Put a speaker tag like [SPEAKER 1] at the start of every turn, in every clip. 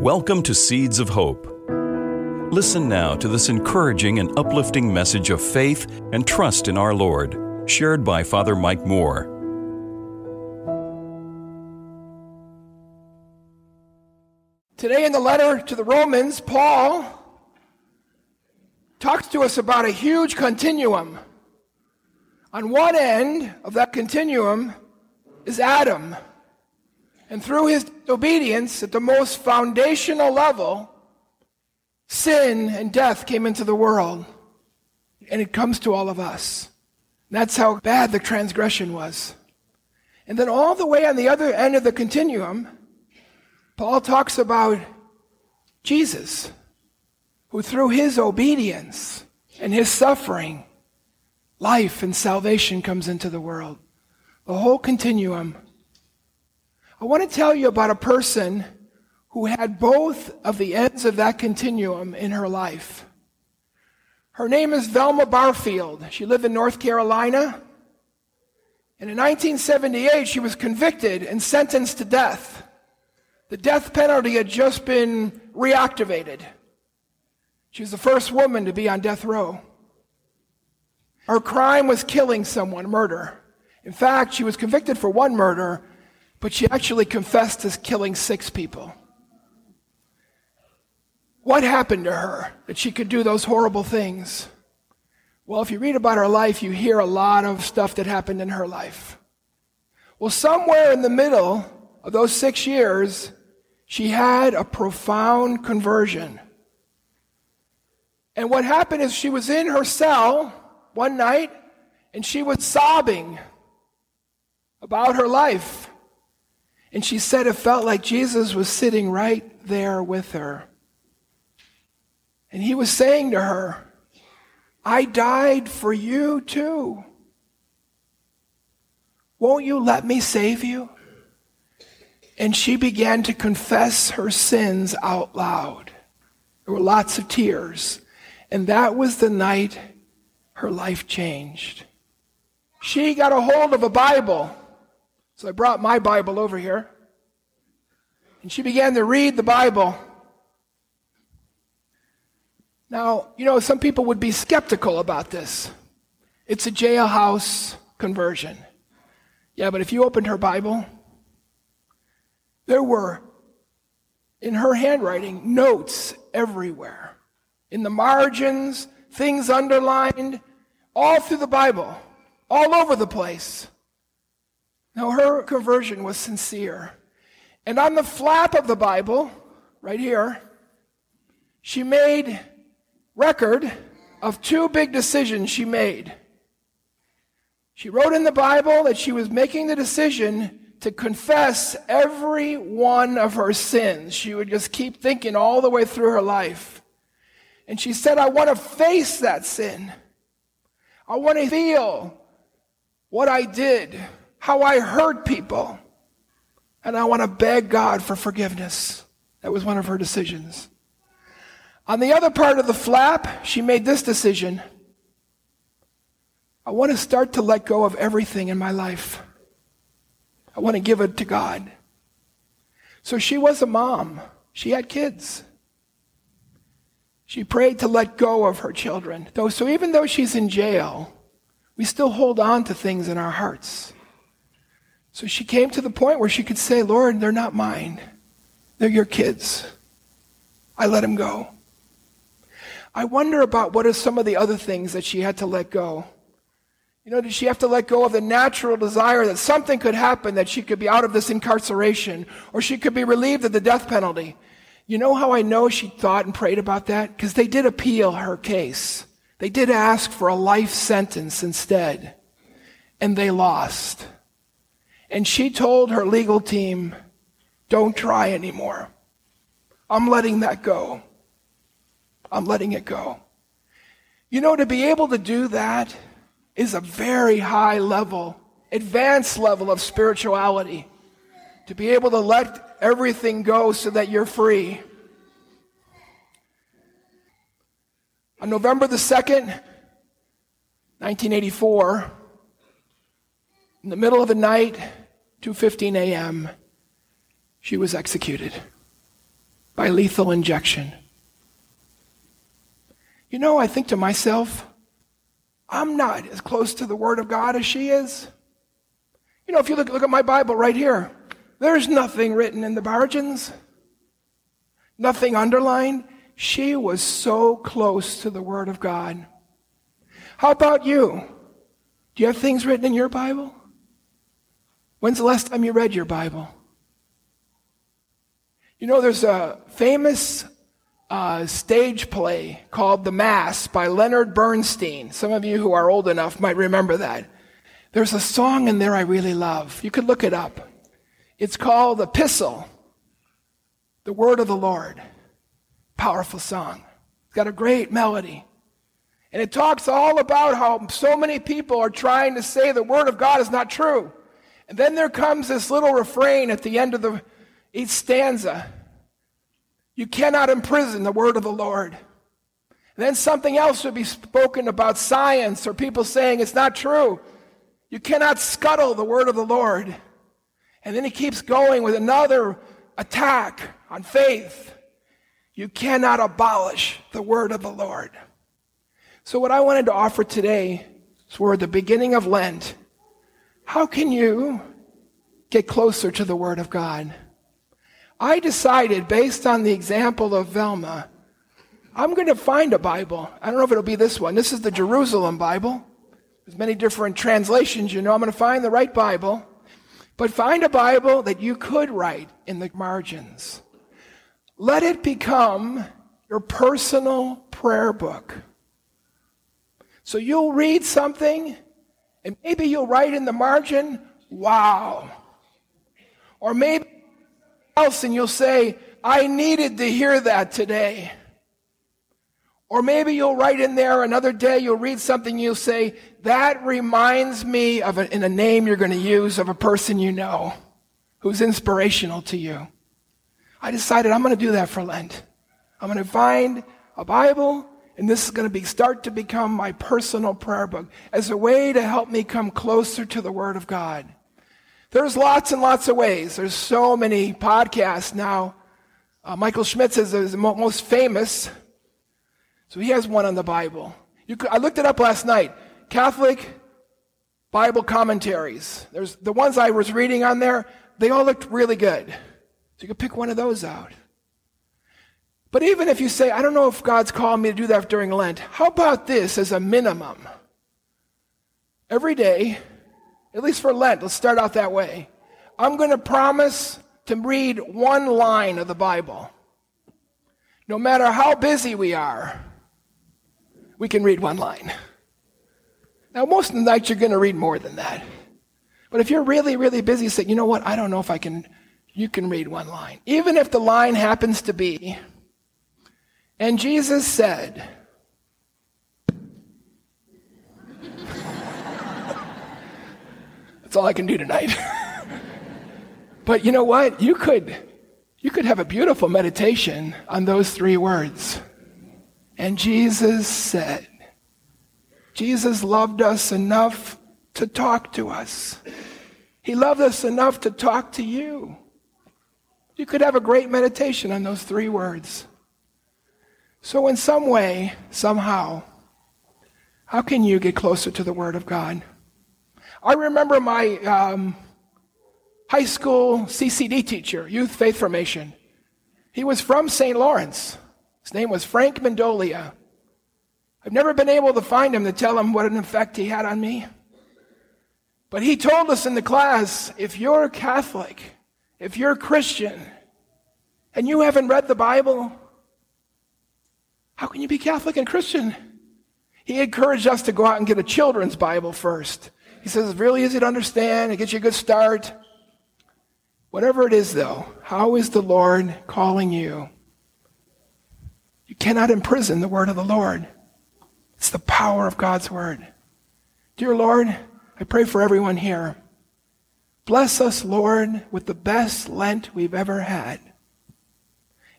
[SPEAKER 1] Welcome to Seeds of Hope. Listen now to this encouraging and uplifting message of faith and trust in our Lord, shared by Father Mike Moore.
[SPEAKER 2] Today, in the letter to the Romans, Paul talks to us about a huge continuum. On one end of that continuum is Adam. And through his obedience at the most foundational level, sin and death came into the world. And it comes to all of us. That's how bad the transgression was. And then all the way on the other end of the continuum, Paul talks about Jesus, who through his obedience and his suffering, life and salvation comes into the world. The whole continuum I want to tell you about a person who had both of the ends of that continuum in her life. Her name is Velma Barfield. She lived in North Carolina. And in 1978, she was convicted and sentenced to death. The death penalty had just been reactivated. She was the first woman to be on death row. Her crime was killing someone, murder. In fact, she was convicted for one murder but she actually confessed to killing six people. What happened to her that she could do those horrible things? Well, if you read about her life, you hear a lot of stuff that happened in her life. Well, somewhere in the middle of those six years, she had a profound conversion. And what happened is she was in her cell one night and she was sobbing about her life. And she said it felt like Jesus was sitting right there with her. And he was saying to her, I died for you too. Won't you let me save you? And she began to confess her sins out loud. There were lots of tears. And that was the night her life changed. She got a hold of a Bible so I brought my Bible over here. And she began to read the Bible. Now, you know, some people would be skeptical about this. It's a jailhouse conversion. Yeah, but if you opened her Bible, there were, in her handwriting, notes everywhere. In the margins, things underlined, all through the Bible, all over the place. Now, her conversion was sincere. And on the flap of the Bible, right here, she made record of two big decisions she made. She wrote in the Bible that she was making the decision to confess every one of her sins. She would just keep thinking all the way through her life. And she said, I want to face that sin. I want to feel what I did how I hurt people. And I want to beg God for forgiveness. That was one of her decisions. On the other part of the flap, she made this decision. I want to start to let go of everything in my life. I want to give it to God. So she was a mom. She had kids. She prayed to let go of her children. So even though she's in jail, we still hold on to things in our hearts. So she came to the point where she could say, Lord, they're not mine. They're your kids. I let them go. I wonder about what are some of the other things that she had to let go. You know, did she have to let go of the natural desire that something could happen, that she could be out of this incarceration, or she could be relieved of the death penalty? You know how I know she thought and prayed about that? Because they did appeal her case. They did ask for a life sentence instead, and they lost. And she told her legal team, don't try anymore. I'm letting that go. I'm letting it go. You know, to be able to do that is a very high level, advanced level of spirituality. To be able to let everything go so that you're free. On November the 2nd, 1984, in the middle of the night, 2:15 a.m., she was executed by lethal injection. You know, I think to myself, I'm not as close to the Word of God as she is. You know, if you look, look at my Bible right here, there's nothing written in the margins, nothing underlined. She was so close to the Word of God. How about you? Do you have things written in your Bible? When's the last time you read your Bible? You know, there's a famous uh, stage play called The Mass by Leonard Bernstein. Some of you who are old enough might remember that. There's a song in there I really love. You could look it up. It's called Epistle, the Word of the Lord. Powerful song. It's got a great melody. And it talks all about how so many people are trying to say the Word of God is not true. And then there comes this little refrain at the end of the, each stanza. You cannot imprison the word of the Lord. And then something else would be spoken about science or people saying it's not true. You cannot scuttle the word of the Lord. And then he keeps going with another attack on faith. You cannot abolish the word of the Lord. So, what I wanted to offer today is we're at the beginning of Lent. How can you get closer to the word of God? I decided, based on the example of Velma, I'm going to find a Bible. I don't know if it'll be this one. This is the Jerusalem Bible. There's many different translations, you know. I'm going to find the right Bible. But find a Bible that you could write in the margins. Let it become your personal prayer book. So you'll read something, and maybe you'll write in the margin, wow. Or maybe else and you'll say, I needed to hear that today. Or maybe you'll write in there another day, you'll read something, you'll say, that reminds me of a, in a name you're going to use of a person you know who's inspirational to you. I decided I'm going to do that for Lent. I'm going to find a Bible, and this is going to be, start to become my personal prayer book as a way to help me come closer to the Word of God. There's lots and lots of ways. There's so many podcasts now. Uh, Michael Schmitz is the most famous. So he has one on the Bible. Could, I looked it up last night. Catholic Bible commentaries. There's the ones I was reading on there. They all looked really good. So you could pick one of those out. But even if you say, I don't know if God's calling me to do that during Lent, how about this as a minimum? Every day, at least for Lent, let's start out that way. I'm going to promise to read one line of the Bible. No matter how busy we are, we can read one line. Now, most of the nights you're going to read more than that. But if you're really, really busy, say, you know what, I don't know if I can, you can read one line. Even if the line happens to be, and Jesus said, That's all I can do tonight. but you know what? You could, you could have a beautiful meditation on those three words. And Jesus said, Jesus loved us enough to talk to us. He loved us enough to talk to you. You could have a great meditation on those three words. So, in some way, somehow, how can you get closer to the Word of God? I remember my um, high school CCD teacher, youth faith formation. He was from St. Lawrence. His name was Frank Mendolia. I've never been able to find him to tell him what an effect he had on me. But he told us in the class if you're Catholic, if you're Christian, and you haven't read the Bible, how can you be Catholic and Christian? He encouraged us to go out and get a children's Bible first. He says it's really easy to understand. It gets you a good start. Whatever it is, though, how is the Lord calling you? You cannot imprison the word of the Lord. It's the power of God's word. Dear Lord, I pray for everyone here. Bless us, Lord, with the best Lent we've ever had.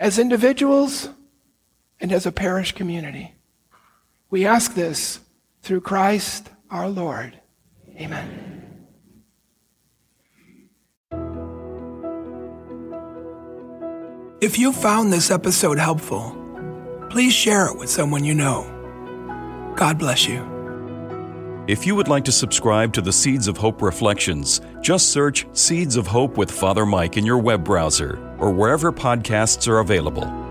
[SPEAKER 2] As individuals and as a parish community. We ask this through Christ our Lord. Amen. If you found this episode helpful, please share it with someone you know. God bless you.
[SPEAKER 1] If you would like to subscribe to the Seeds of Hope Reflections, just search Seeds of Hope with Father Mike in your web browser or wherever podcasts are available.